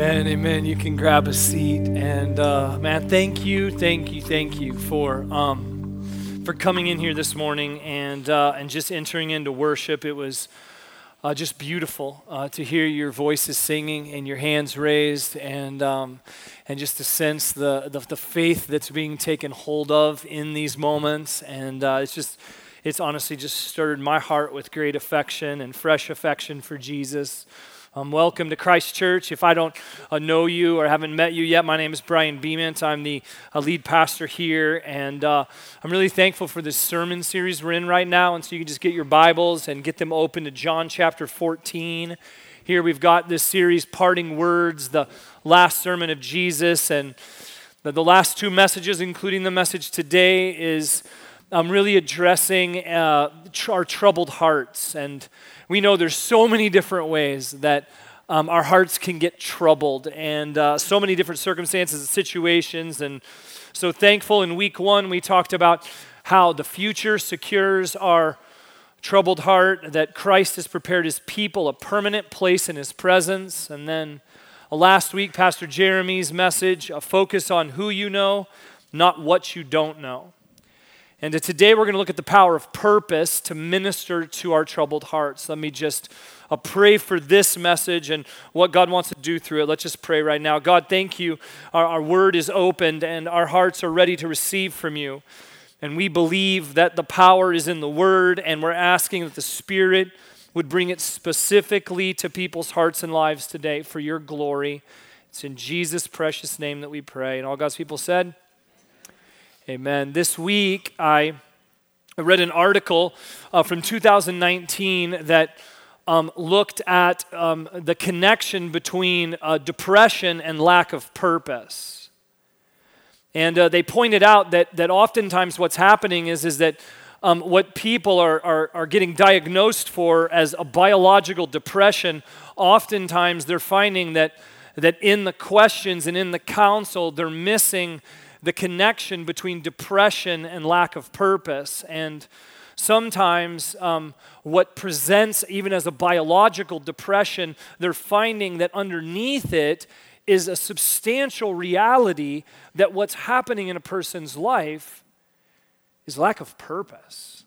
Amen, amen. You can grab a seat. And uh, man, thank you, thank you, thank you for um, for coming in here this morning and uh, and just entering into worship. It was uh, just beautiful uh, to hear your voices singing and your hands raised, and um, and just to sense the, the, the faith that's being taken hold of in these moments. And uh, it's just it's honestly just stirred my heart with great affection and fresh affection for Jesus. Um, welcome to Christ Church. If I don't uh, know you or haven't met you yet, my name is Brian Beament. I'm the uh, lead pastor here, and uh, I'm really thankful for this sermon series we're in right now. And so you can just get your Bibles and get them open to John chapter 14. Here we've got this series, Parting Words, the last sermon of Jesus, and the, the last two messages, including the message today, is um, really addressing uh, our troubled hearts and we know there's so many different ways that um, our hearts can get troubled and uh, so many different circumstances and situations. And so thankful in week one, we talked about how the future secures our troubled heart, that Christ has prepared his people a permanent place in his presence. And then uh, last week, Pastor Jeremy's message, a focus on who you know, not what you don't know. And today we're going to look at the power of purpose to minister to our troubled hearts. Let me just uh, pray for this message and what God wants to do through it. Let's just pray right now. God, thank you. Our, our word is opened and our hearts are ready to receive from you. And we believe that the power is in the word, and we're asking that the Spirit would bring it specifically to people's hearts and lives today for your glory. It's in Jesus' precious name that we pray. And all God's people said, Amen. This week, I read an article uh, from 2019 that um, looked at um, the connection between uh, depression and lack of purpose. And uh, they pointed out that, that oftentimes what's happening is, is that um, what people are, are, are getting diagnosed for as a biological depression, oftentimes they're finding that, that in the questions and in the counsel, they're missing the connection between depression and lack of purpose. And sometimes um, what presents even as a biological depression, they're finding that underneath it is a substantial reality that what's happening in a person's life is lack of purpose.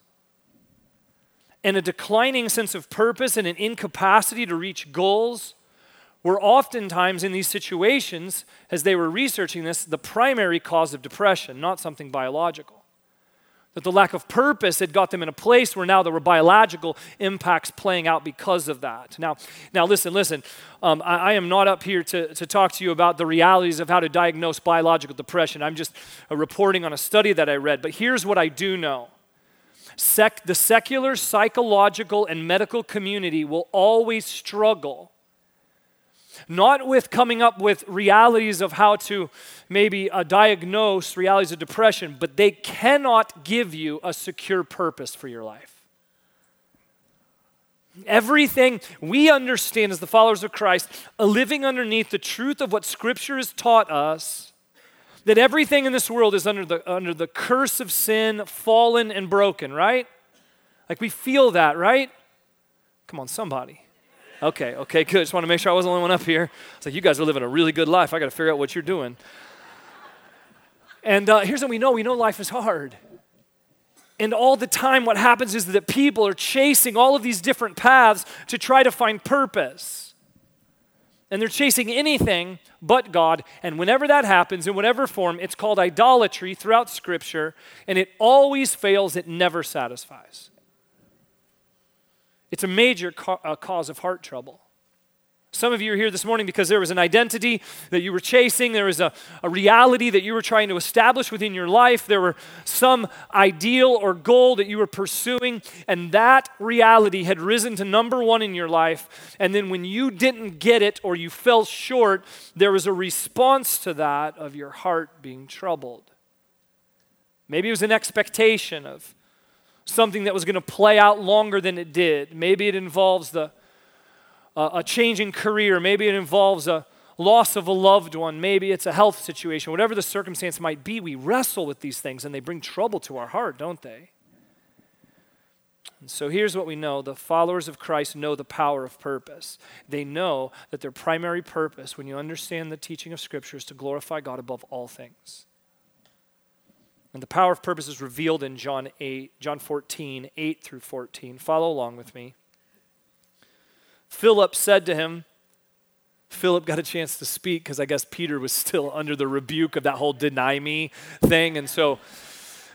And a declining sense of purpose and an incapacity to reach goals were oftentimes in these situations, as they were researching this, the primary cause of depression, not something biological. That the lack of purpose had got them in a place where now there were biological impacts playing out because of that. Now, now listen, listen. Um, I, I, am not up here to, to talk to you about the realities of how to diagnose biological depression. I'm just uh, reporting on a study that I read. But here's what I do know Sec- the secular, psychological, and medical community will always struggle not with coming up with realities of how to maybe uh, diagnose realities of depression, but they cannot give you a secure purpose for your life. Everything we understand as the followers of Christ, living underneath the truth of what Scripture has taught us, that everything in this world is under the, under the curse of sin, fallen and broken, right? Like we feel that, right? Come on, somebody. Okay, okay, good. Just want to make sure I wasn't the only one up here. It's like, you guys are living a really good life. I got to figure out what you're doing. And uh, here's what we know we know life is hard. And all the time, what happens is that people are chasing all of these different paths to try to find purpose. And they're chasing anything but God. And whenever that happens, in whatever form, it's called idolatry throughout Scripture. And it always fails, it never satisfies. It's a major ca- uh, cause of heart trouble. Some of you are here this morning because there was an identity that you were chasing. There was a, a reality that you were trying to establish within your life. There were some ideal or goal that you were pursuing, and that reality had risen to number one in your life. And then when you didn't get it or you fell short, there was a response to that of your heart being troubled. Maybe it was an expectation of something that was going to play out longer than it did. Maybe it involves the, uh, a change in career. Maybe it involves a loss of a loved one. Maybe it's a health situation. Whatever the circumstance might be, we wrestle with these things and they bring trouble to our heart, don't they? So here's what we know the followers of Christ know the power of purpose. They know that their primary purpose, when you understand the teaching of Scripture, is to glorify God above all things. And the power of purpose is revealed in John 8, John 14, 8 through 14. Follow along with me. Philip said to him, Philip got a chance to speak because I guess Peter was still under the rebuke of that whole deny me thing. And so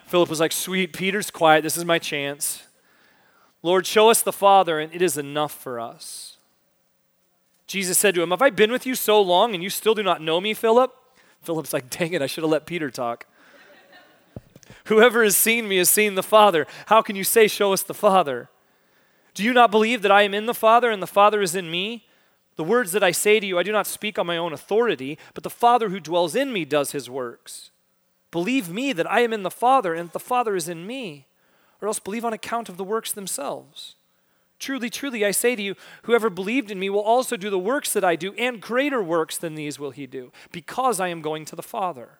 Philip was like, Sweet, Peter's quiet. This is my chance. Lord, show us the Father, and it is enough for us. Jesus said to him, Have I been with you so long and you still do not know me, Philip? Philip's like, Dang it, I should have let Peter talk. Whoever has seen me has seen the Father. How can you say, Show us the Father? Do you not believe that I am in the Father and the Father is in me? The words that I say to you, I do not speak on my own authority, but the Father who dwells in me does his works. Believe me that I am in the Father and the Father is in me or else believe on account of the works themselves. Truly, truly, I say to you, whoever believed in me will also do the works that I do, and greater works than these will he do, because I am going to the Father.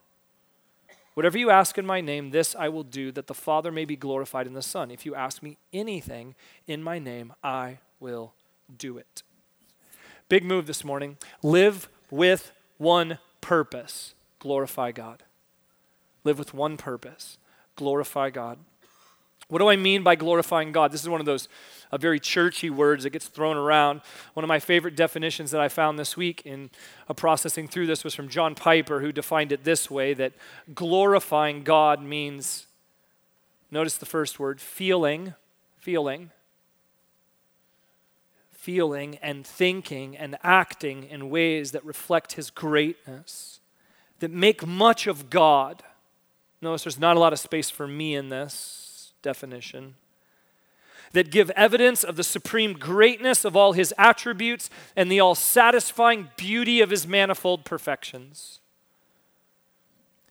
Whatever you ask in my name, this I will do, that the Father may be glorified in the Son. If you ask me anything in my name, I will do it. Big move this morning. Live with one purpose glorify God. Live with one purpose glorify God. What do I mean by glorifying God? This is one of those uh, very churchy words that gets thrown around. One of my favorite definitions that I found this week in uh, processing through this was from John Piper, who defined it this way that glorifying God means, notice the first word, feeling, feeling, feeling and thinking and acting in ways that reflect his greatness, that make much of God. Notice there's not a lot of space for me in this definition that give evidence of the supreme greatness of all his attributes and the all satisfying beauty of his manifold perfections.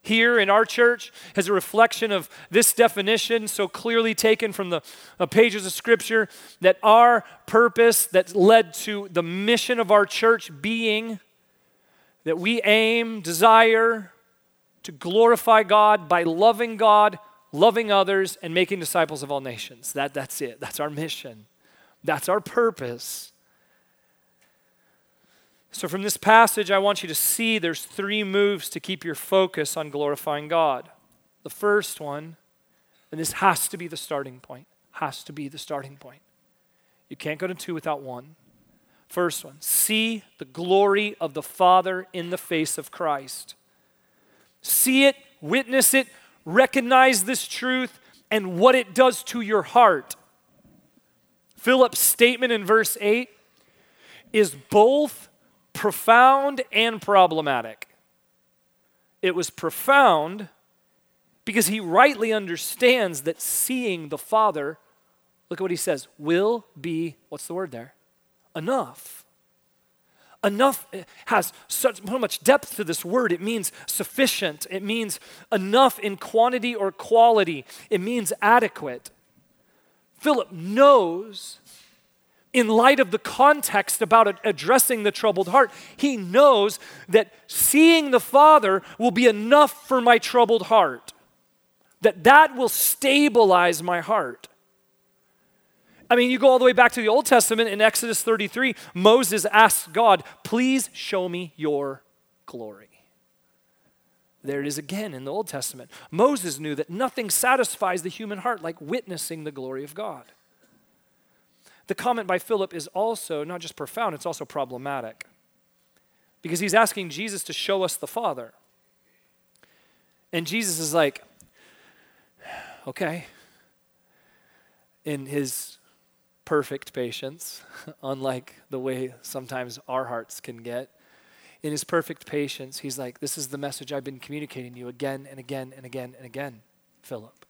Here in our church, as a reflection of this definition, so clearly taken from the pages of Scripture, that our purpose that led to the mission of our church being that we aim, desire to glorify God by loving God loving others, and making disciples of all nations. That, that's it. That's our mission. That's our purpose. So, from this passage, I want you to see there's three moves to keep your focus on glorifying God. The first one, and this has to be the starting point, has to be the starting point. You can't go to two without one. First one, see the glory of the Father in the face of Christ. See it, witness it, recognize this truth and what it does to your heart. Philip's statement in verse 8 is both profound and problematic. It was profound because he rightly understands that seeing the Father, look at what he says, will be, what's the word there? Enough. Enough eh, has such much depth to this word. It means sufficient. It means enough in quantity or quality. It means adequate. Philip knows, in light of the context about addressing the troubled heart, he knows that seeing the Father will be enough for my troubled heart, that that will stabilize my heart. I mean, you go all the way back to the Old Testament in Exodus 33, Moses asks God, Please show me your glory. There it is again in the Old Testament. Moses knew that nothing satisfies the human heart like witnessing the glory of God. The comment by Philip is also not just profound, it's also problematic. Because he's asking Jesus to show us the Father. And Jesus is like, okay. In his perfect patience, unlike the way sometimes our hearts can get. In his perfect patience, he's like, This is the message I've been communicating to you again and again and again and again, Philip.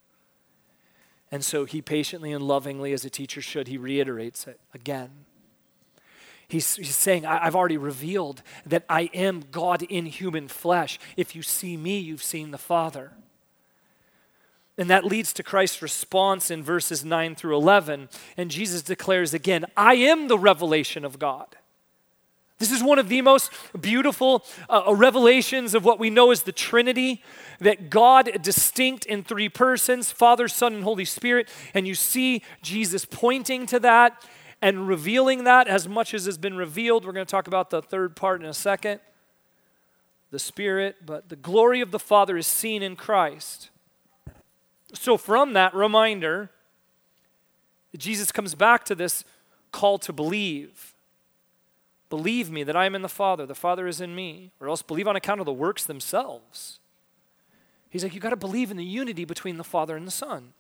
And so he patiently and lovingly, as a teacher should, he reiterates it again. He's, he's saying, I've already revealed that I am God in human flesh. If you see me, you've seen the Father. And that leads to Christ's response in verses 9 through 11. And Jesus declares again, I am the revelation of God. This is one of the most beautiful uh, revelations of what we know as the Trinity that God distinct in three persons Father, Son, and Holy Spirit. And you see Jesus pointing to that and revealing that as much as has been revealed. We're going to talk about the third part in a second the Spirit, but the glory of the Father is seen in Christ. So, from that reminder, Jesus comes back to this call to believe. Believe me that I am in the Father, the Father is in me, or else believe on account of the works themselves. He's like, you got to believe in the unity between the Father and the Son.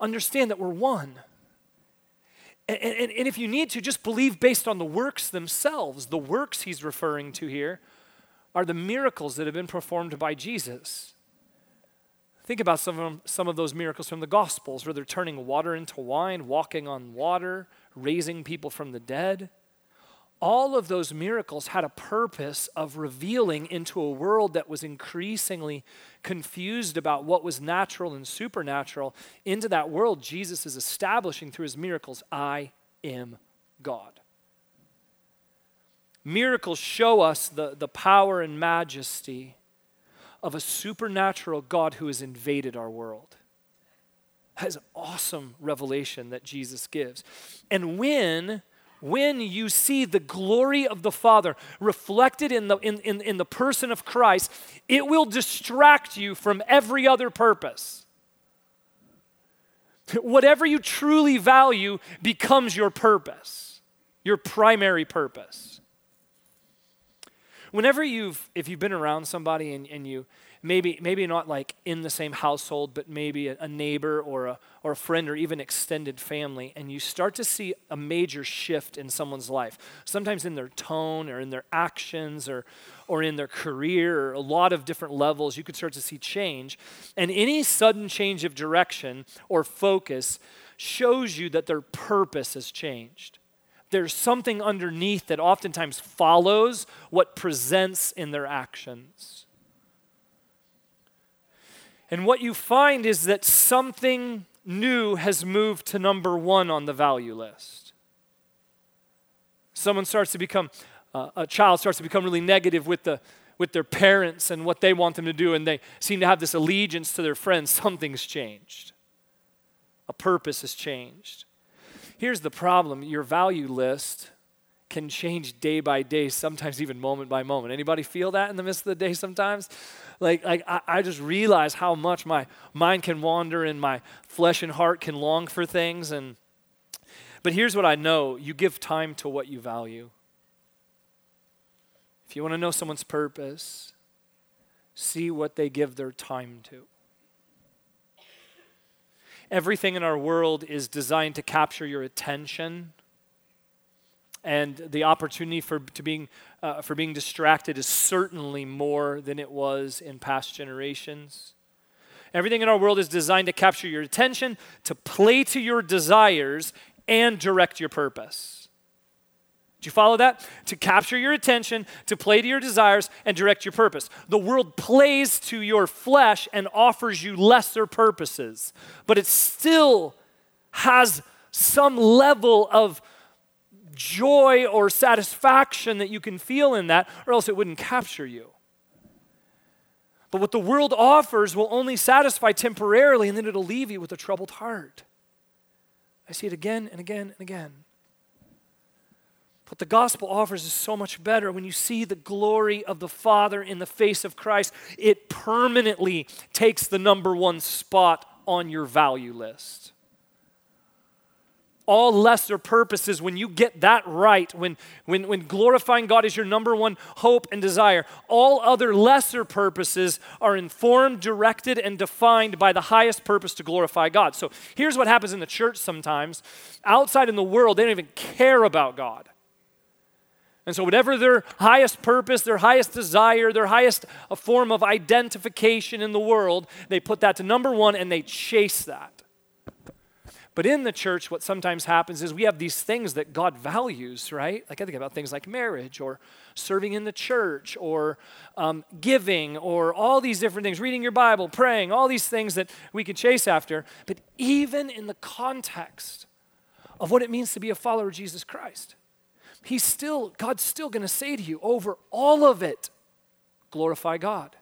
Understand that we're one. And, and, and, if you need to, just believe based on the works themselves. The works he's referring to here are the miracles that have been performed by Jesus. Think about some of, them, some of those miracles from the Gospels where they're turning water into wine, walking on water, raising people from the dead all of those miracles had a purpose of revealing into a world that was increasingly confused about what was natural and supernatural. Into that world, Jesus is establishing through his miracles, I am God. Miracles show us the, the power and majesty of a supernatural God who has invaded our world. That is an awesome revelation that Jesus gives. And when when you see the glory of the Father reflected in the, in, in, in, the person of Christ, it will distract you from every other purpose. Whatever you truly value becomes your purpose, your primary purpose. Whenever you've, if you've been around somebody and, and you, maybe maybe not like in the same household but maybe a, a, neighbor or a, or a friend or even extended family and you start to see a major shift in someone's life sometimes in their tone or in their actions or or in their career or a lot of different levels you could start to see change. And any sudden change of direction or focus shows you that their purpose has changed there's something underneath that oftentimes follows what presents in their actions and what you find is that something new has moved to number one on the value list. Someone starts to become, uh, a child starts to become really negative with, the, with their parents and what they want them to do, and they seem to have this allegiance to their friends. Something's changed. A purpose has changed. Here's the problem your value list can change day by day, sometimes even moment by moment. Anybody feel that in the midst of the day sometimes? Like, like I, I just realize how much my mind can wander and my flesh and heart can long for things. And but here's what I know: you give time to what you value. If you want to know someone's purpose, see what they give their time to. Everything in our world is designed to capture your attention and the opportunity for, to being, uh, for being distracted is certainly more than it was in past generations. Everything in our world is designed to capture your attention, to play to your desires, and direct your purpose. Do you follow that? To capture your attention, to play to your desires, and direct your purpose. The world plays to your flesh and offers you lesser purposes, but it still has some level of joy or satisfaction that you can feel in that, or else it wouldn't capture you. But what the world offers will only satisfy temporarily, and then it'll leave you with a troubled heart. I see it again and again and again. What the gospel offers is so much better. When you see the glory of the Father in the face of Christ, it permanently takes the number one spot on your value list all lesser purposes, when you get that right, when, when, when glorifying God is your number one hope and desire, all other lesser purposes are informed, directed, and defined by the highest purpose to glorify God. So here's what happens in the church sometimes. Outside in the world, they don't even care about God. And so, whatever their highest purpose, their highest desire, their highest form of identification in the world, they put that to number one and they chase that. But in the church, what sometimes happens is we have these things that God values, right? Like I think about things like marriage or serving in the church or um, giving or all these different things, reading your Bible, praying, all these things that we can chase after. But even in the context of what it means to be a follower of Jesus Christ, He's still, God's still going to say to you, over all of it, glorify God.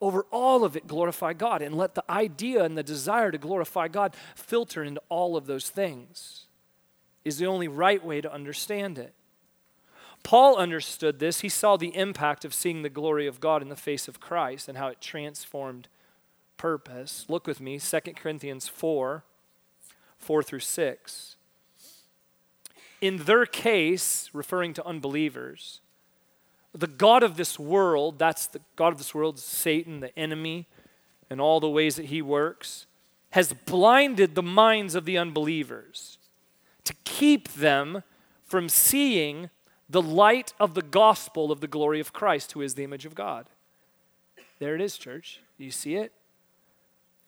Over all of it, glorify God. And let the idea and the desire to glorify God filter into all of those things, is the only right way to understand it. Paul understood this. He saw the impact of seeing the glory of God in the face of Christ and how it transformed purpose. Look with me, 2 Corinthians 4 4 through 6. In their case, referring to unbelievers, the God of this world, that's the God of this world, Satan, the enemy, and all the ways that he works, has blinded the minds of the unbelievers to keep them from seeing the light of the gospel of the glory of Christ, who is the image of God. There it is, church. You see it?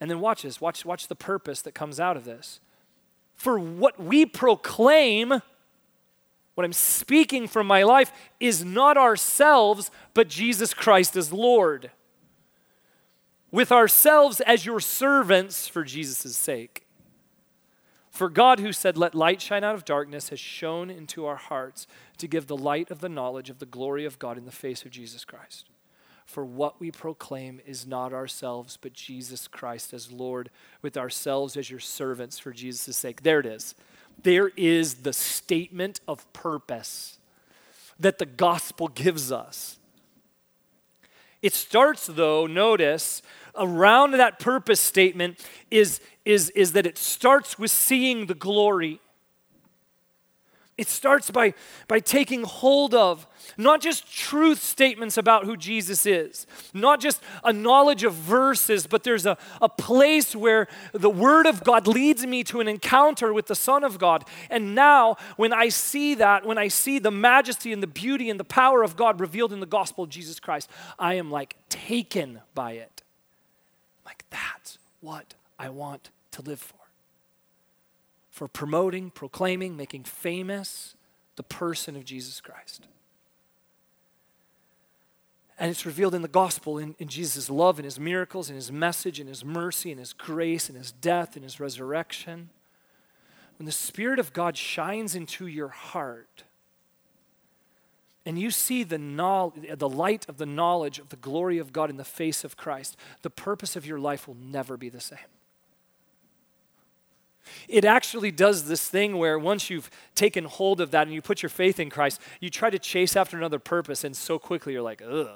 And then watch this. Watch, watch the purpose that comes out of this. For what we proclaim, what I'm speaking from my life, is not ourselves, but Jesus Christ as Lord. With ourselves as your servants for Jesus' sake. For God, who said, Let light shine out of darkness, has shone into our hearts to give the light of the knowledge of the glory of God in the face of Jesus Christ. For what we proclaim is not ourselves, but Jesus Christ as Lord, with ourselves as your servants for Jesus' sake. There it is. There is the statement of purpose that the gospel gives us. It starts, though, notice, around that purpose statement is, is, is that it starts with seeing the glory. It starts by, by taking hold of not just truth statements about who Jesus is, not just a knowledge of verses, but there's a, a place where the Word of God leads me to an encounter with the Son of God. And now, when I see that, when I see the majesty and the beauty and the power of God revealed in the gospel of Jesus Christ, I am like taken by it. Like, that's what I want to live for for promoting, proclaiming, making famous the person of Jesus Christ. And it's revealed in the gospel in, in Jesus' love and his miracles and his message and his mercy and his grace and his death and his resurrection. When the Spirit of God shines into your heart and you see the, knowledge, the light of the knowledge of the glory of God in the face of Christ, the purpose of your life will never be the same. It actually does this thing where once you've taken hold of that and you put your faith in Christ, you try to chase after another purpose, and so quickly you're like, ugh.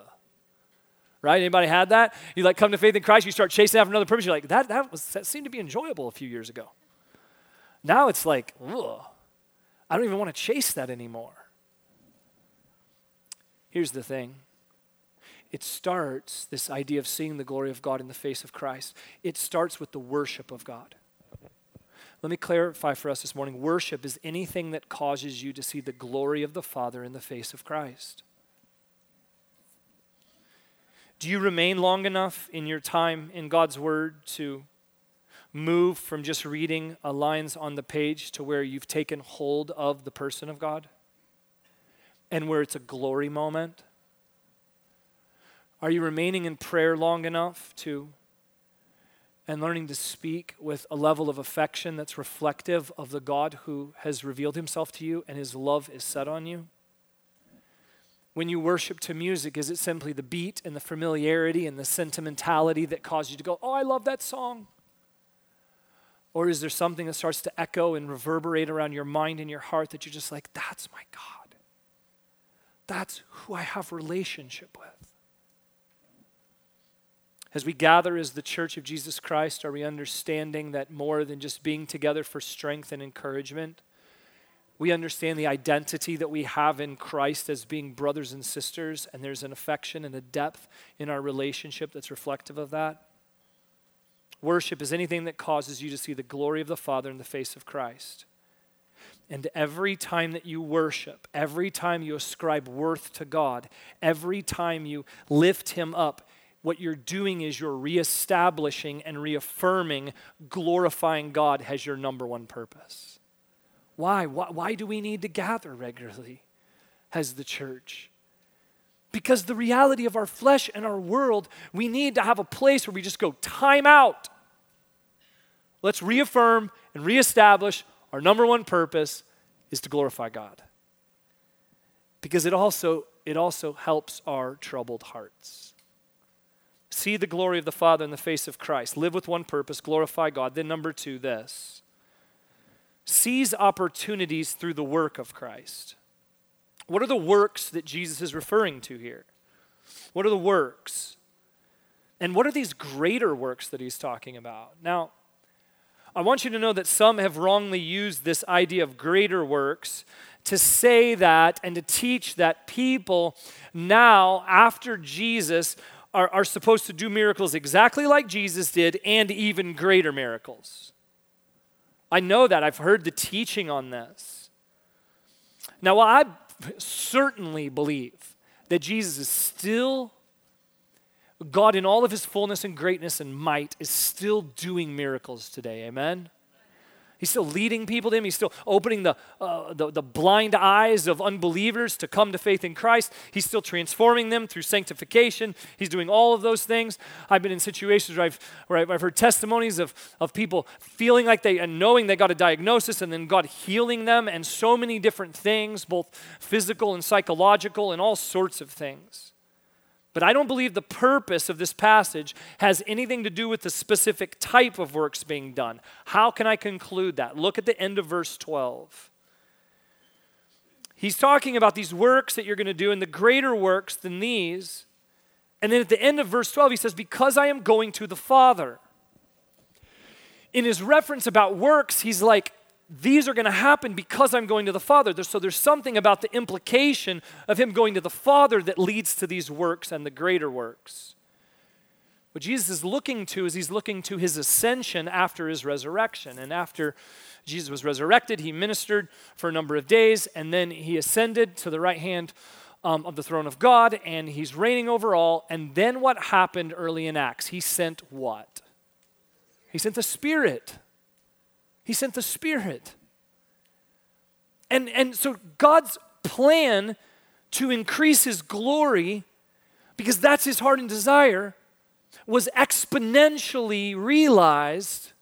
Right? Anybody had that? You like come to faith in Christ, you start chasing after another purpose. You're like, that that was that seemed to be enjoyable a few years ago. Now it's like, ugh. I don't even want to chase that anymore. Here's the thing. It starts, this idea of seeing the glory of God in the face of Christ, it starts with the worship of God. Let me clarify for us this morning worship is anything that causes you to see the glory of the Father in the face of Christ. Do you remain long enough in your time in God's Word to move from just reading lines on the page to where you've taken hold of the person of God and where it's a glory moment? Are you remaining in prayer long enough to and learning to speak with a level of affection that's reflective of the God who has revealed himself to you and his love is set on you? When you worship to music, is it simply the beat and the familiarity and the sentimentality that cause you to go, Oh, I love that song? Or is there something that starts to echo and reverberate around your mind and your heart that you're just like, That's my God? That's who I have relationship with. As we gather as the church of Jesus Christ, are we understanding that more than just being together for strength and encouragement, we understand the identity that we have in Christ as being brothers and sisters, and there's an affection and a depth in our relationship that's reflective of that? Worship is anything that causes you to see the glory of the Father in the face of Christ. And every time that you worship, every time you ascribe worth to God, every time you lift Him up, what you're doing is you're reestablishing and reaffirming glorifying God as your number one purpose. Why? Why, why do we need to gather regularly as the church? Because the reality of our flesh and our world, we need to have a place where we just go, time out. Let's reaffirm and reestablish our number one purpose is to glorify God. because it also it also helps our troubled hearts. See the glory of the Father in the face of Christ. Live with one purpose, glorify God. Then number 2 this. Seize opportunities through the work of Christ. What are the works that Jesus is referring to here? What are the works? And what are these greater works that he's talking about? Now, I want you to know that some have wrongly used this idea of greater works to say that and to teach that people now, after Jesus, are, are supposed to do miracles exactly like Jesus did and even greater miracles. I know that. I've heard the teaching on this. Now, while I certainly believe that Jesus is still God in all of his fullness and greatness and might is still doing miracles today. Amen? He's still leading people to Him. He's still opening the, uh, the, the, blind eyes of unbelievers to come to faith in Christ. He's still transforming them through sanctification. He's doing all of those things. I've been in situations where I've, where I've, heard testimonies of, of people feeling like they and knowing they got a diagnosis and then God healing them and so many different things, both physical and psychological and all sorts of things. But I don't believe the purpose of this passage has anything to do with the specific type of works being done. How can I conclude that? Look at the end of verse 12. He's talking about these works that you're going to do and the greater works than these. And then at the end of verse 12, he says, Because I am going to the Father. In his reference about works, he's like, these are going to happen because I'm going to the Father. So there's something about the implication of him going to the Father that leads to these works and the greater works. What Jesus is looking to is he's looking to his ascension after his resurrection. And after Jesus was resurrected, he ministered for a number of days, and then he ascended to the right hand um, of the throne of God, and he's reigning over all. And then what happened early in Acts? He sent what? He sent the Spirit. He sent the Spirit. And, and so God's plan to increase his glory, because that's his heart and desire, was exponentially realized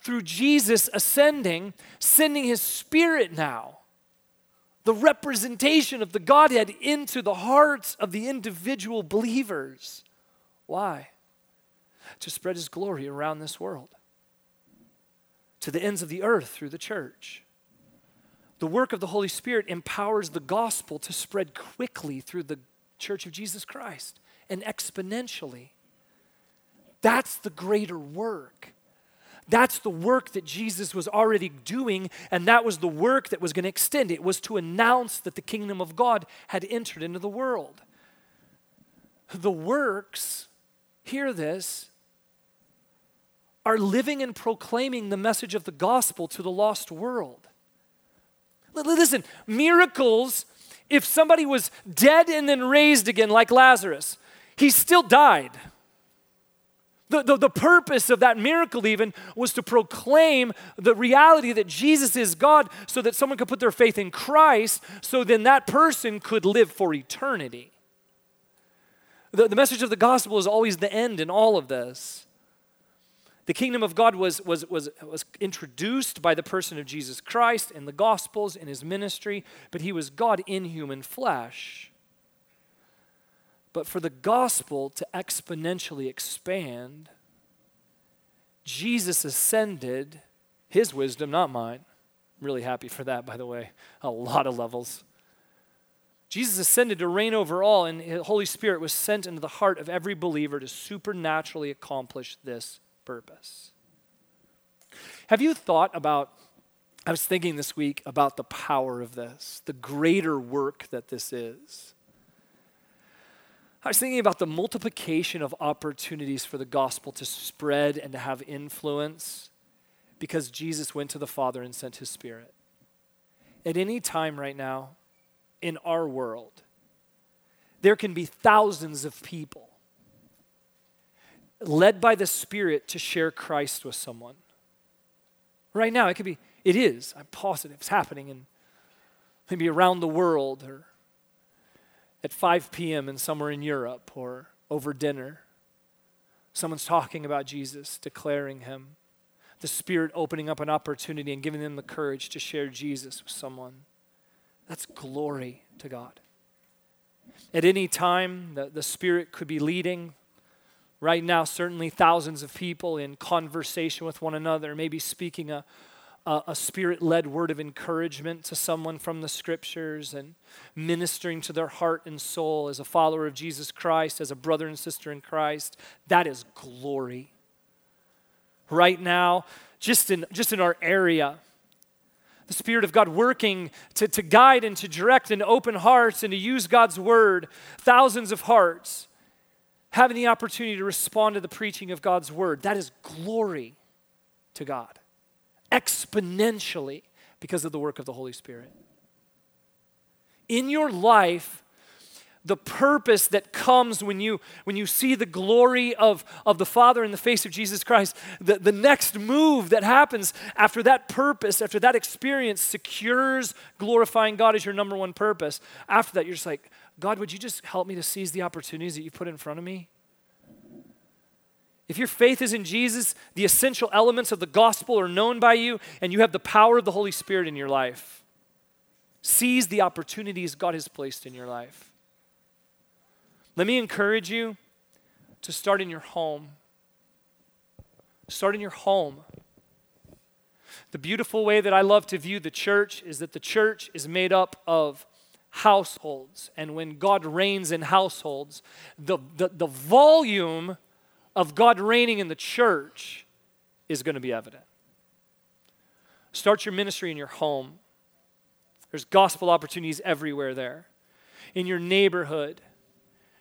through Jesus ascending, sending his Spirit now, the representation of the Godhead into the hearts of the individual believers. Why? To spread his glory around this world to the ends of the earth through the church. The work of the Holy Spirit empowers the gospel to spread quickly through the church of Jesus Christ and exponentially. That's the greater work. That's the work that Jesus was already doing, and that was the work that was going to extend. It was to announce that the kingdom of God had entered into the world. The works, hear this, are living and proclaiming the message of the gospel to the lost world. Listen, miracles, if somebody was dead and then raised again, like Lazarus, he still died. The, the, the, purpose of that miracle, even, was to proclaim the reality that Jesus is God so that someone could put their faith in Christ, so then that person could live for eternity. The, the message of the gospel is always the end in all of this. The kingdom of God was, was, was, was introduced by the person of Jesus Christ in the Gospels, in his ministry, but he was God in human flesh. But for the gospel to exponentially expand, Jesus ascended, his wisdom, not mine. I'm really happy for that, by the way, a lot of levels. Jesus ascended to reign over all, and the Holy Spirit was sent into the heart of every believer to supernaturally accomplish this purpose. Have you thought about? I was thinking this week about the power of this, the greater work that this is. I was thinking about the multiplication of opportunities for the gospel to spread and to have influence because Jesus went to the Father and sent his Spirit. At any time right now in our world, there can be thousands of people led by the Spirit to share Christ with someone. Right now, it could be, it is, I'm positive, it's happening in maybe around the world or at 5 p.m. and somewhere in Europe or over dinner. Someone's talking about Jesus, declaring him. The Spirit opening up an opportunity and giving them the courage to share Jesus with someone. That's glory to God. At any time, the, the Spirit could be leading. Right now, certainly thousands of people in conversation with one another, maybe speaking a, a, a spirit led word of encouragement to someone from the scriptures and ministering to their heart and soul as a follower of Jesus Christ, as a brother and sister in Christ. That is glory. Right now, just in, just in our area, the Spirit of God working to, to guide and to direct and open hearts and to use God's word, thousands of hearts having the opportunity to respond to the preaching of God's word. That is glory to God exponentially because of the work of the Holy Spirit. In your life, the purpose that comes when you when you see the glory of, of the father in the face of jesus christ the, the next move that happens after that purpose after that experience secures glorifying god as your number one purpose after that you're just like god would you just help me to seize the opportunities that you put in front of me if your faith is in jesus the essential elements of the gospel are known by you and you have the power of the holy spirit in your life seize the opportunities god has placed in your life let me encourage you to start in your home. Start in your home. The beautiful way that I love to view the church is that the church is made up of households. And when God reigns in households, the, the, the volume of God reigning in the church is going to be evident. Start your ministry in your home. There's gospel opportunities everywhere there. In your neighborhood,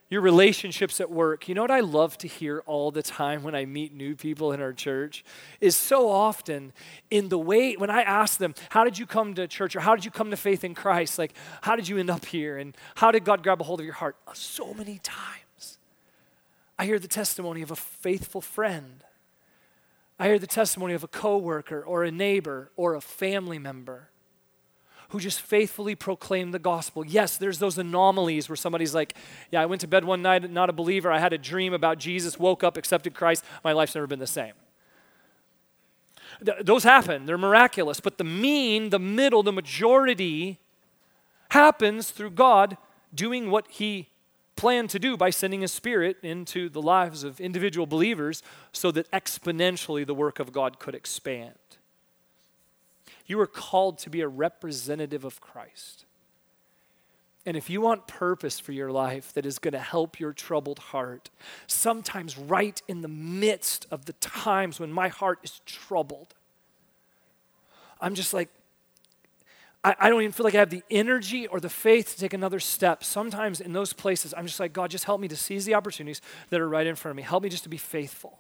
your relationships at work. You know what I love to hear all the time when I meet new people in our church is so often in the way when I ask them, How did you come to church? or How did you come to faith in Christ? Like, how did you end up here? And how did God grab a hold of your heart? Uh, so many times. I hear the testimony of a faithful friend. I hear the testimony of a coworker or a neighbor or a family member who just faithfully proclaim the gospel. Yes, there's those anomalies where somebody's like, Yeah, I went to bed one night, not a believer. I had a dream about Jesus, woke up, accepted Christ. My life's never been the same. Th- those happen, they're miraculous. But the mean, the middle, the majority happens through God doing what He planned to do by sending His Spirit into the lives of individual believers so that exponentially the work of God could expand. You are called to be a representative of Christ. And if you want purpose for your life that is going to help your troubled heart, sometimes right in the midst of the times when my heart is troubled, I'm just like, I, I, don't even feel like I have the energy or the faith to take another step. Sometimes in those places, I'm just like, God, just help me to seize the opportunities that are right in front of me. Help me just to be faithful.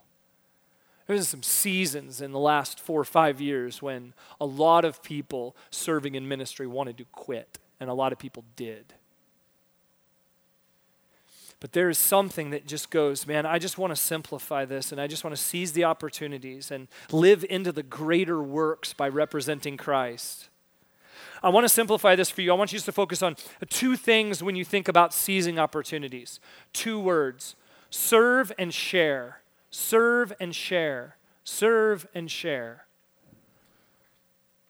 There's some seasons in the last four or five years when a lot of people serving in ministry wanted to quit, and a lot of people did. But there is something that just goes, man, I just want to simplify this and I just want to seize the opportunities and live into the greater works by representing Christ. I want to simplify this for you. I want you to focus on two things when you think about seizing opportunities. Two words serve and share. Serve and share. Serve and share.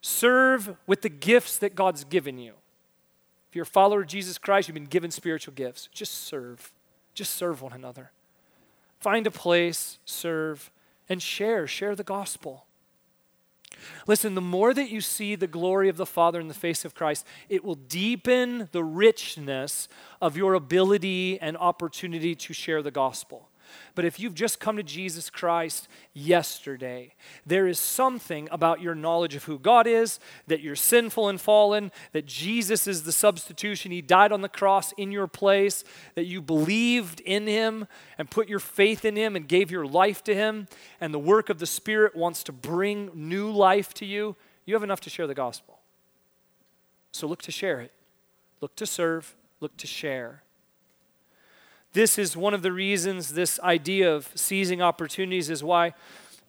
Serve with the gifts that God's given you. If you're a follower of Jesus Christ, you've been given spiritual gifts. Just serve. Just serve one another. Find a place, serve, and share. Share the gospel. Listen, the more that you see the glory of the Father in the face of Christ, it will deepen the richness of your ability and opportunity to share the gospel. But if you've just come to Jesus Christ yesterday, there is something about your knowledge of who God is, that you're sinful and fallen, that Jesus is the substitution. He died on the cross in your place, that you believed in Him and put your faith in Him and gave your life to Him, and the work of the Spirit wants to bring new life to you. You have enough to share the gospel. So look to share it, look to serve, look to share. This is one of the reasons this idea of seizing opportunities is why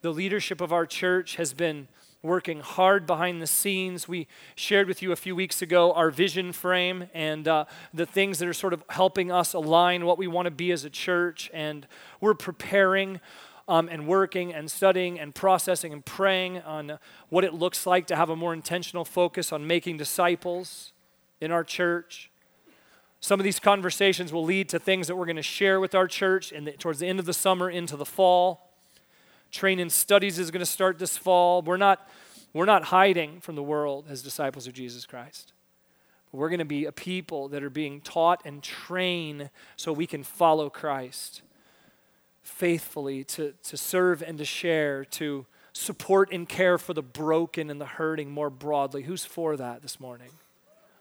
the leadership of our church has been working hard behind the scenes. We shared with you a few weeks ago our vision frame and uh, the things that are sort of helping us align what we want to be as a church. And we're preparing um, and working and studying and processing and praying on what it looks like to have a more intentional focus on making disciples. in our church. Some of these conversations will lead to things that we're going to share with our church and towards the end of the summer into the fall. Training studies is going to start this fall. We're not, we're not hiding from the world as disciples of Jesus Christ. We're going to be a people that are being taught and trained so we can follow Christ faithfully, to, to serve and to share, to support and care for the broken and the hurting more broadly. Who's for that this morning?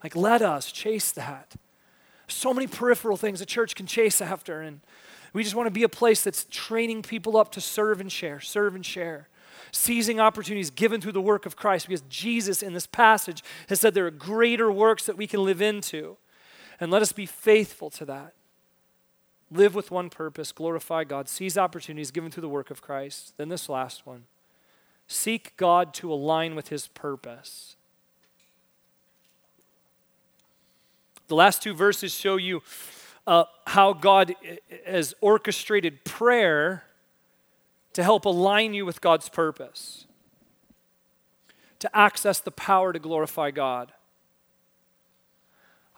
Like, let us chase that. So many peripheral things a church can chase after, and we just want to be a place that's training people up to serve and share, serve and share. Seizing opportunities given through the work of Christ, because Jesus in this passage has said there are greater works that we can live into. And let us be faithful to that. Live with one purpose, glorify God, seize opportunities given through the work of Christ. Then this last one seek God to align with his purpose. The last two verses show you uh, how God has orchestrated prayer to help align you with God's purpose, to access the power to glorify God.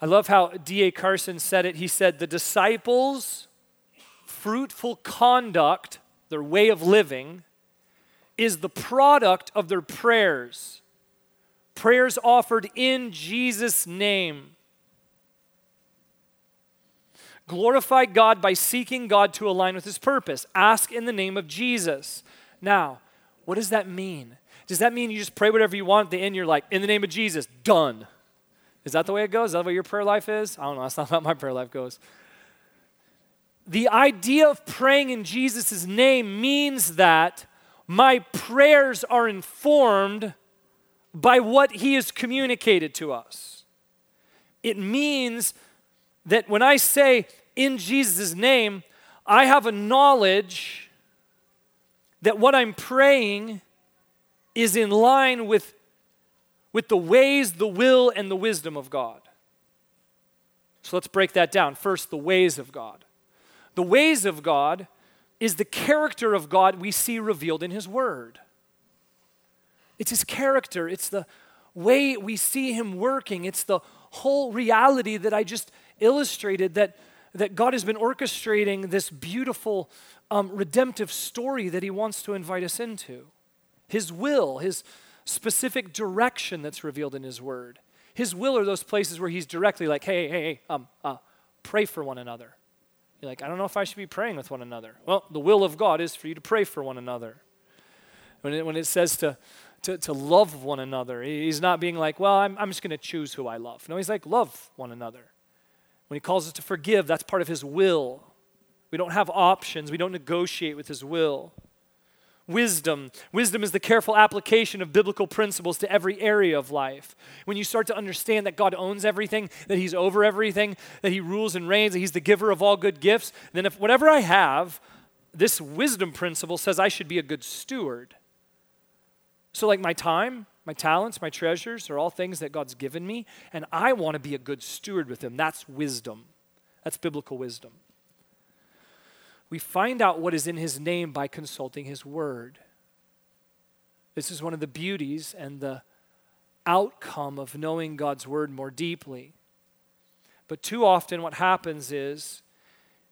I love how D.A. Carson said it. He said, The disciples' fruitful conduct, their way of living, is the product of their prayers. Prayers offered in Jesus' name. Glorify God by seeking God to align with his purpose. Ask in the name of Jesus. Now, what does that mean? Does that mean you just pray whatever you want? At the end, you're like, in the name of Jesus, done. Is that the way it goes? Is that what your prayer life is? I don't know. That's not how my prayer life goes. The idea of praying in Jesus' name means that my prayers are informed by what he has communicated to us. It means that when I say, in Jesus' name, I have a knowledge that what I'm praying is in line with, with the ways, the will, and the wisdom of God. So let's break that down. First, the ways of God. The ways of God is the character of God we see revealed in His Word. It's His character, it's the way we see Him working, it's the whole reality that I just illustrated that that God has been orchestrating this beautiful um, redemptive story that He wants to invite us into. His will, His specific direction that's revealed in His Word. His will are those places where He's directly like, hey, hey, hey, um, uh, pray for one another. You're like, I don't know if I should be praying with one another. Well, the will of God is for you to pray for one another. When it, when it says to, to, to love one another, He's not being like, well, I'm, I'm just going to choose who I love. No, He's like, love one another. When he calls us to forgive, that's part of his will. We don't have options, we don't negotiate with his will. Wisdom. Wisdom is the careful application of biblical principles to every area of life. When you start to understand that God owns everything, that He's over everything, that He rules and reigns, that He's the giver of all good gifts, then if whatever I have, this wisdom principle says I should be a good steward. So, like my time, my talents, my treasures are all things that God's given me, and I want to be a good steward with them. That's wisdom. That's biblical wisdom. We find out what is in His name by consulting His Word. This is one of the beauties and the outcome of knowing God's Word more deeply. But too often, what happens is,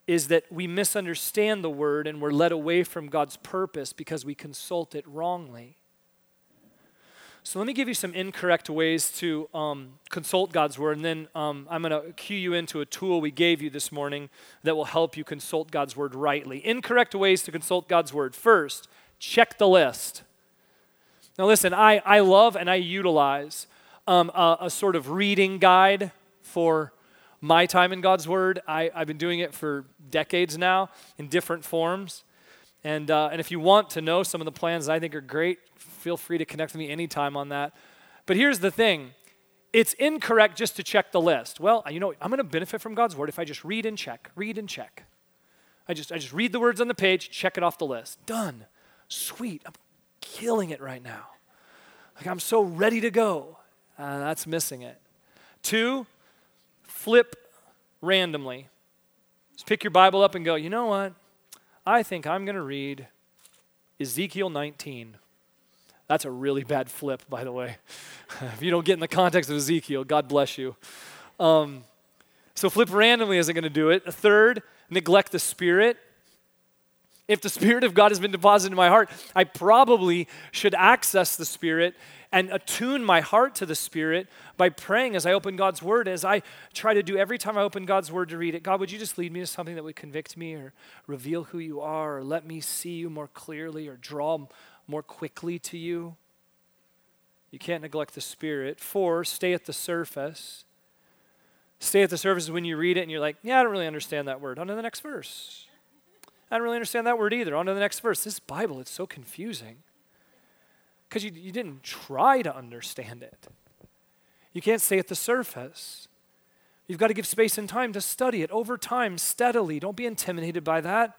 is that we misunderstand the Word and we're led away from God's purpose because we consult it wrongly. So let me give you some incorrect ways to um, consult God's word, and then um, I'm going to cue you into a tool we gave you this morning that will help you consult God's word rightly. Incorrect ways to consult God's word. First, check the list. Now, listen, I, I love and I utilize um, a, a, sort of reading guide for my time in God's word. I, I've been doing it for decades now in different forms. And, uh, and if you want to know some of the plans I think are great, feel free to connect with me anytime on that. But here's the thing it's incorrect just to check the list. Well, you know, I'm going to benefit from God's word if I just read and check, read and check. I just, I just read the words on the page, check it off the list. Done. Sweet. I'm killing it right now. Like, I'm so ready to go. Uh, that's missing it. Two, flip randomly. Just pick your Bible up and go, you know what? I think I'm going to read Ezekiel 19. That's a really bad flip, by the way. if you don't get in the context of Ezekiel, God bless you. Um, so flip randomly isn't going to do it. A third, neglect the Spirit. If the Spirit of God has been deposited in my heart, I probably should access the Spirit and attune my heart to the Spirit by praying as I open God's Word, as I try to do every time I open God's Word to read it. God, would you just lead me to something that would convict me or reveal who you are or let me see you more clearly or draw more quickly to you? You can't neglect the Spirit. Four, stay at the surface. Stay at the surface when you read it and you're like, yeah, I don't really understand that word. On to the next verse. I don't really understand that word either. On to the next verse. This Bible, it's so confusing because you, you didn't try to understand it. You can't stay at the surface. You've got to give space and time to study it over time, steadily. Don't be intimidated by that.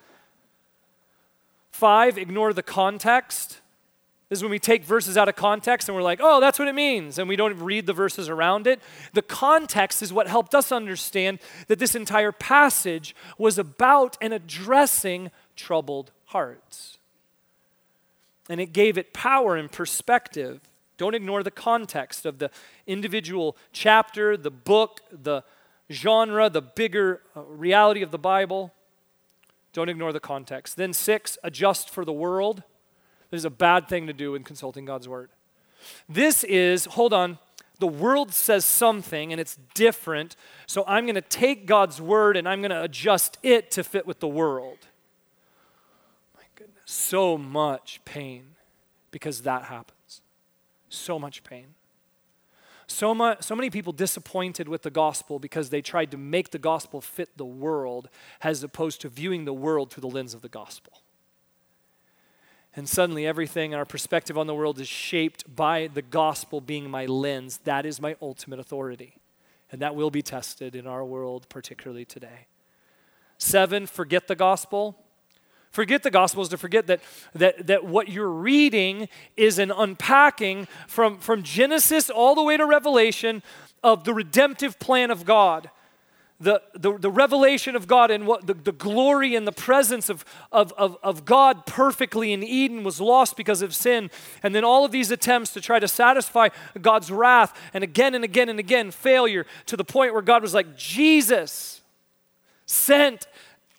Five, ignore the context. This is when we take verses out of context and we're like, oh, that's what it means, and we don't read the verses around it. The context is what helped us understand that this entire passage was about and addressing troubled hearts and it gave it power and perspective. Don't ignore the context of the individual chapter, the book, the genre, the bigger uh, reality of the Bible. Don't ignore the context. Then, six, adjust for the world. This is a bad thing to do in consulting God's word. This is, hold on, the world says something and it's different, so I'm going to take God's word and I'm going to adjust it to fit with the world My goodness, so much pain because that happens. So much pain. So, so many people disappointed with the gospel because they tried to make the gospel fit the world as opposed to viewing the world through the lens of the gospel. And suddenly, everything, our perspective on the world is shaped by the gospel being my lens. That is my ultimate authority. And that will be tested in our world, particularly today. Seven, forget the gospel. Forget the gospel is to forget that, that, that what you're reading is an unpacking from, from Genesis all the way to Revelation of the redemptive plan of God. The, the, the revelation of God and what the, the glory and the presence of, of, of, of God perfectly in Eden was lost because of sin. And then all of these attempts to try to satisfy God's wrath and again and again and again failure to the point where God was like, Jesus sent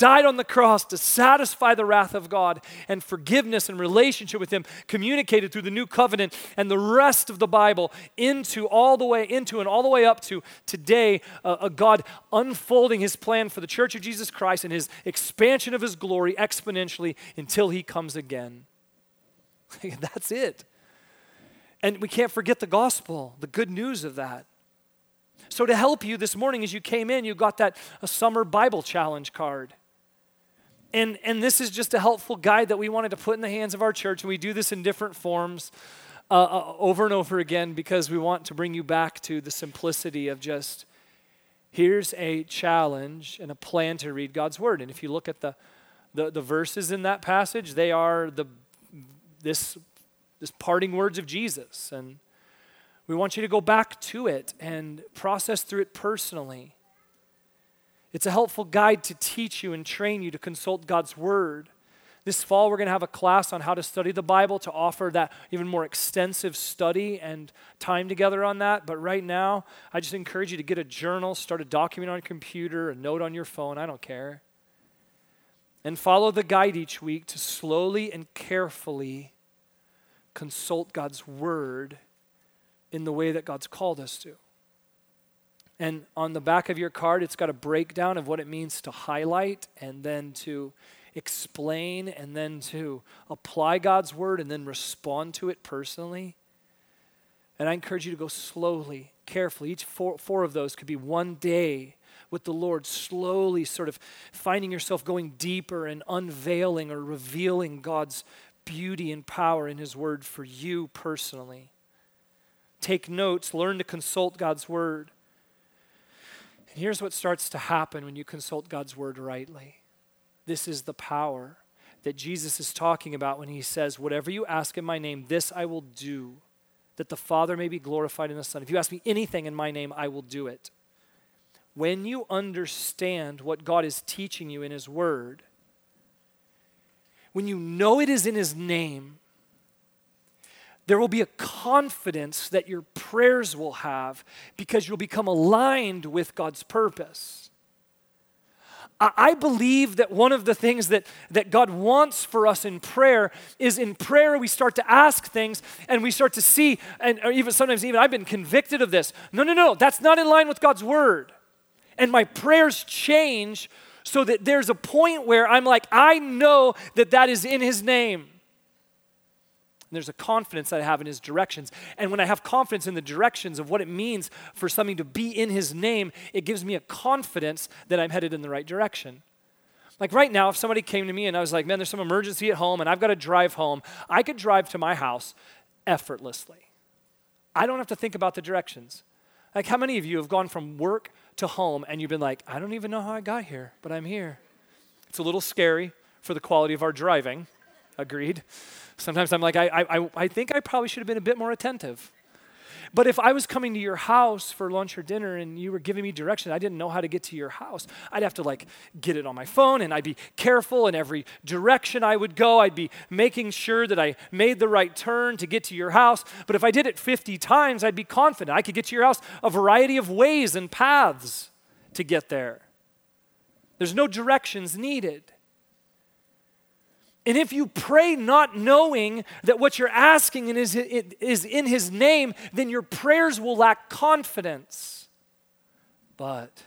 died on the cross to satisfy the wrath of God, and forgiveness and relationship with Him communicated through the new covenant and the rest of the Bible into all the way into and all the way up to today, uh, a God unfolding His plan for the church of Jesus Christ and His expansion of His glory exponentially until He comes again. That's it. And we can't forget the gospel, the good news of that. So, to help you this morning as you came in, you got that a summer Bible challenge card. And, and this is just a helpful guide that we wanted to put in the hands of our church. And we do this in different forms uh, uh, over and over again because we want to bring you back to the simplicity of just here's a challenge and a plan to read God's word. And if you look at the, the, the verses in that passage, they are the, this, this parting words of Jesus. And we want you to go back to it and process through it personally. It's a helpful guide to teach you and train you to consult God's Word. This fall, we're going to have a class on how to study the Bible to offer that even more extensive study and time together on that. But right now, I just encourage you to get a journal, start a document on your computer, a note on your phone, I don't care. And follow the guide each week to slowly and carefully consult God's Word in the way that God's called us to. And on the back of your card, it's got a breakdown of what it means to highlight and then to explain and then to apply God's word and then respond to it personally. And I encourage you to go slowly, carefully. Each four, four of those could be one day with the Lord, slowly sort of finding yourself going deeper and unveiling or revealing God's beauty and power in His Word for you personally. Take notes, learn to consult God's Word. And here's what starts to happen when you consult God's word rightly this is the power that Jesus is talking about when he says, Whatever you ask in my name, this I will do, that the Father may be glorified in the Son. If you ask me anything in my name, I will do it. When you understand what God is teaching you in his word, when you know it is in his name, there will be a confidence that your prayers will have because you'll become aligned with God's purpose. I believe that one of the things that, that God wants for us in prayer is in prayer we start to ask things and we start to see, and even sometimes even I've been convicted of this. No, no, no, that's not in line with God's word. And my prayers change so that there's a point where I'm like, I know that that is in His name. And there's a confidence that I have in his directions. And when I have confidence in the directions of what it means for something to be in his name, it gives me a confidence that I'm headed in the right direction. Like right now, if somebody came to me and I was like, man, there's some emergency at home and I've got to drive home, I could drive to my house effortlessly. I don't have to think about the directions. Like, how many of you have gone from work to home and you've been like, I don't even know how I got here, but I'm here? It's a little scary for the quality of our driving. Agreed. Sometimes I'm like, I, I, I think I probably should have been a bit more attentive. But if I was coming to your house for lunch or dinner and you were giving me directions, I didn't know how to get to your house. I'd have to like get it on my phone and I'd be careful in every direction I would go. I'd be making sure that I made the right turn to get to your house. But if I did it 50 times, I'd be confident I could get to your house a variety of ways and paths to get there. There's no directions needed. And if you pray not knowing that what you're asking is, is in His name, then your prayers will lack confidence. But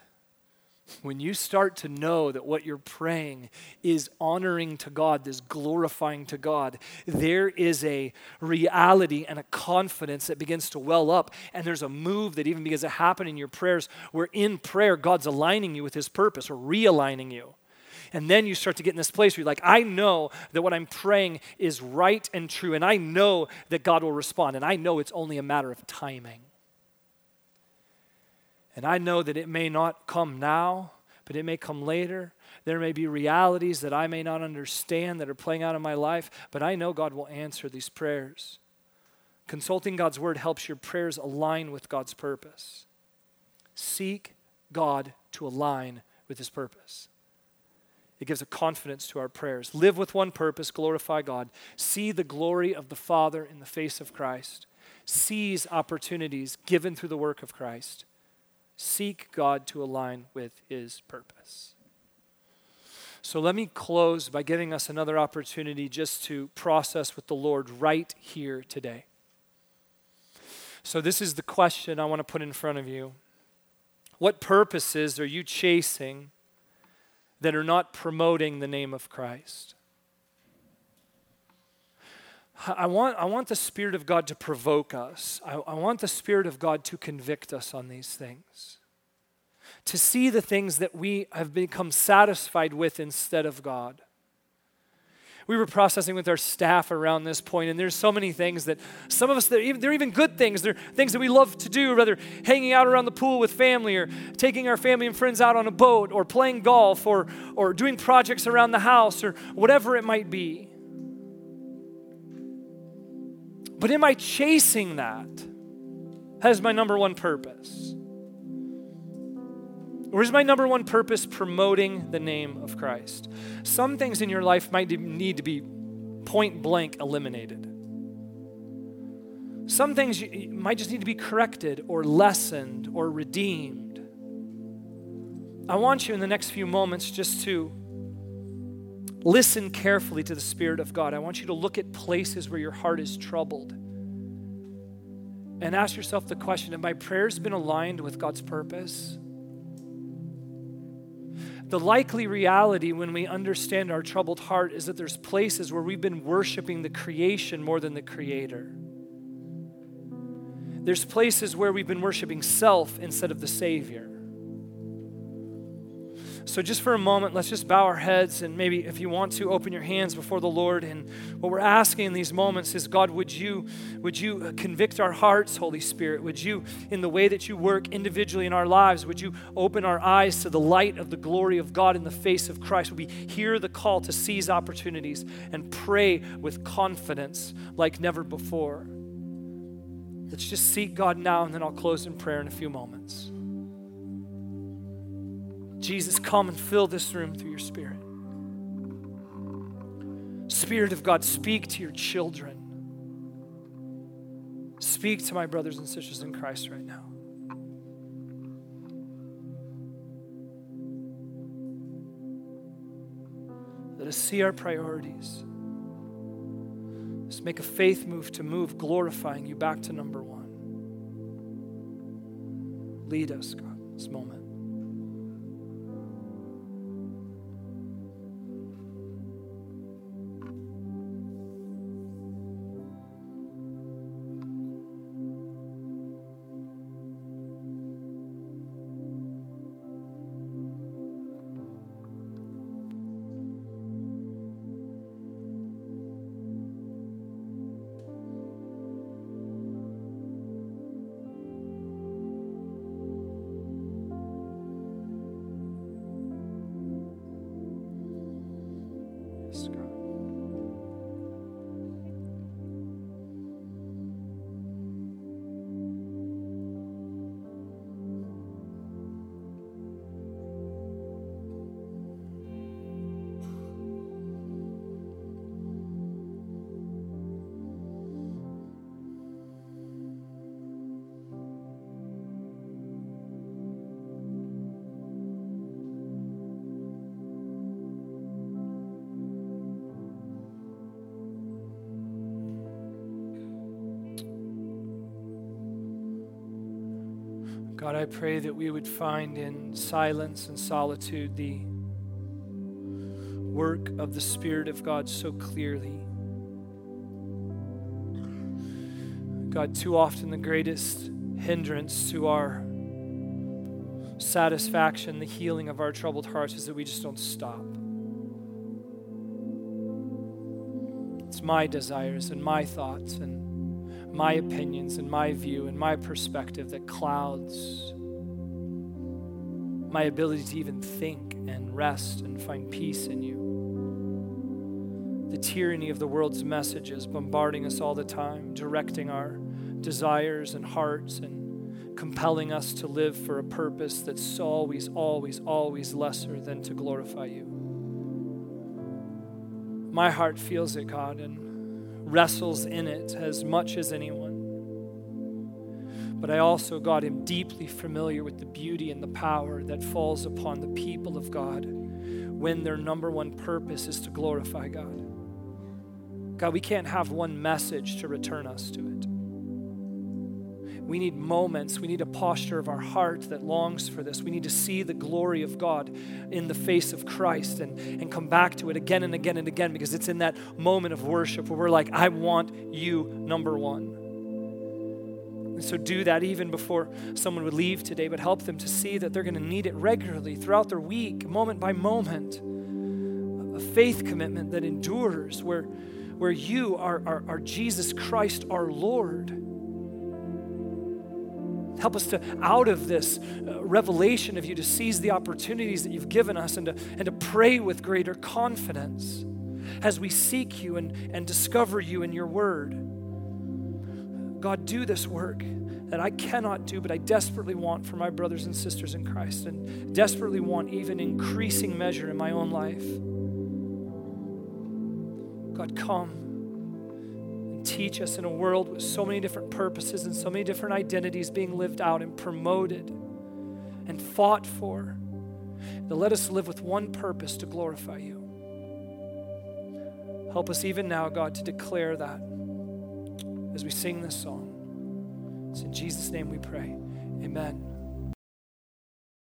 when you start to know that what you're praying is honoring to God, is glorifying to God, there is a reality and a confidence that begins to well up. And there's a move that even begins to happen in your prayers where in prayer, God's aligning you with His purpose or realigning you. And then you start to get in this place where you're like, I know that what I'm praying is right and true, and I know that God will respond, and I know it's only a matter of timing. And I know that it may not come now, but it may come later. There may be realities that I may not understand that are playing out in my life, but I know God will answer these prayers. Consulting God's word helps your prayers align with God's purpose. Seek God to align with his purpose. It gives a confidence to our prayers. Live with one purpose, glorify God. See the glory of the Father in the face of Christ. Seize opportunities given through the work of Christ. Seek God to align with his purpose. So let me close by giving us another opportunity just to process with the Lord right here today. So, this is the question I want to put in front of you. What purposes are you chasing that are not promoting the name of Christ. I want, I want the Spirit of God to provoke us. I, I want the Spirit of God to convict us on these things. To see the things that we have become satisfied with instead of God we were processing with our staff around this point, and there's so many things that some of us, they're even, they're even good things. They're things that we love to do, whether hanging out around the pool with family, or taking our family and friends out on a boat, or playing golf, or, or doing projects around the house, or whatever it might be. But am I chasing that as my number one purpose? Or is my number one purpose promoting the name of Christ? Some things in your life might need to be point blank eliminated. Some things might just need to be corrected or lessened or redeemed. I want you in the next few moments just to listen carefully to the Spirit of God. I want you to look at places where your heart is troubled and ask yourself the question Have my prayers been aligned with God's purpose? The likely reality when we understand our troubled heart is that there's places where we've been worshiping the creation more than the creator. There's places where we've been worshiping self instead of the Savior. So, just for a moment, let's just bow our heads and maybe if you want to, open your hands before the Lord. And what we're asking in these moments is God, would you, would you convict our hearts, Holy Spirit? Would you, in the way that you work individually in our lives, would you open our eyes to the light of the glory of God in the face of Christ? Would we hear the call to seize opportunities and pray with confidence like never before? Let's just seek God now, and then I'll close in prayer in a few moments. Jesus, come and fill this room through your Spirit. Spirit of God, speak to your children. speak to my brothers and sisters in Christ right now. Let us see our priorities. Let's make a faith move to move, glorifying you back to number one. Lead us, God, this moment. God, I pray that we would find in silence and solitude the work of the Spirit of God so clearly. God, too often the greatest hindrance to our satisfaction, the healing of our troubled hearts, is that we just don't stop. It's my desires and my thoughts and my opinions and my view and my perspective that clouds my ability to even think and rest and find peace in you. The tyranny of the world's messages bombarding us all the time, directing our desires and hearts and compelling us to live for a purpose that's always, always, always lesser than to glorify you. My heart feels it, God, and wrestles in it as much as anyone. But I also, God, am deeply familiar with the beauty and the power that falls upon the people of God when their number one purpose is to glorify God. God, we can't have one message to return us to it. We need moments. We need a posture of our heart that longs for this. We need to see the glory of God in the face of Christ and, and come back to it again and again and again because it's in that moment of worship where we're like, I want you number one. And so do that even before someone would leave today, but help them to see that they're going to need it regularly throughout their week, moment by moment. A faith commitment that endures, where, where you are, are, are Jesus Christ, our Lord Help us to, out of this uh, revelation of you, to seize the opportunities that you've given us and to, and to pray with greater confidence as we seek you and, and discover you in your word. God, do this work that I cannot do, but I desperately want for my brothers and sisters in Christ and desperately want even increasing measure in my own life. God, come teach us in a world with so many different purposes and so many different identities being lived out and promoted and fought for. That let us live with one purpose to glorify you. Help us even now, God, to declare that as we sing this song. It's in Jesus' name we pray. Amen.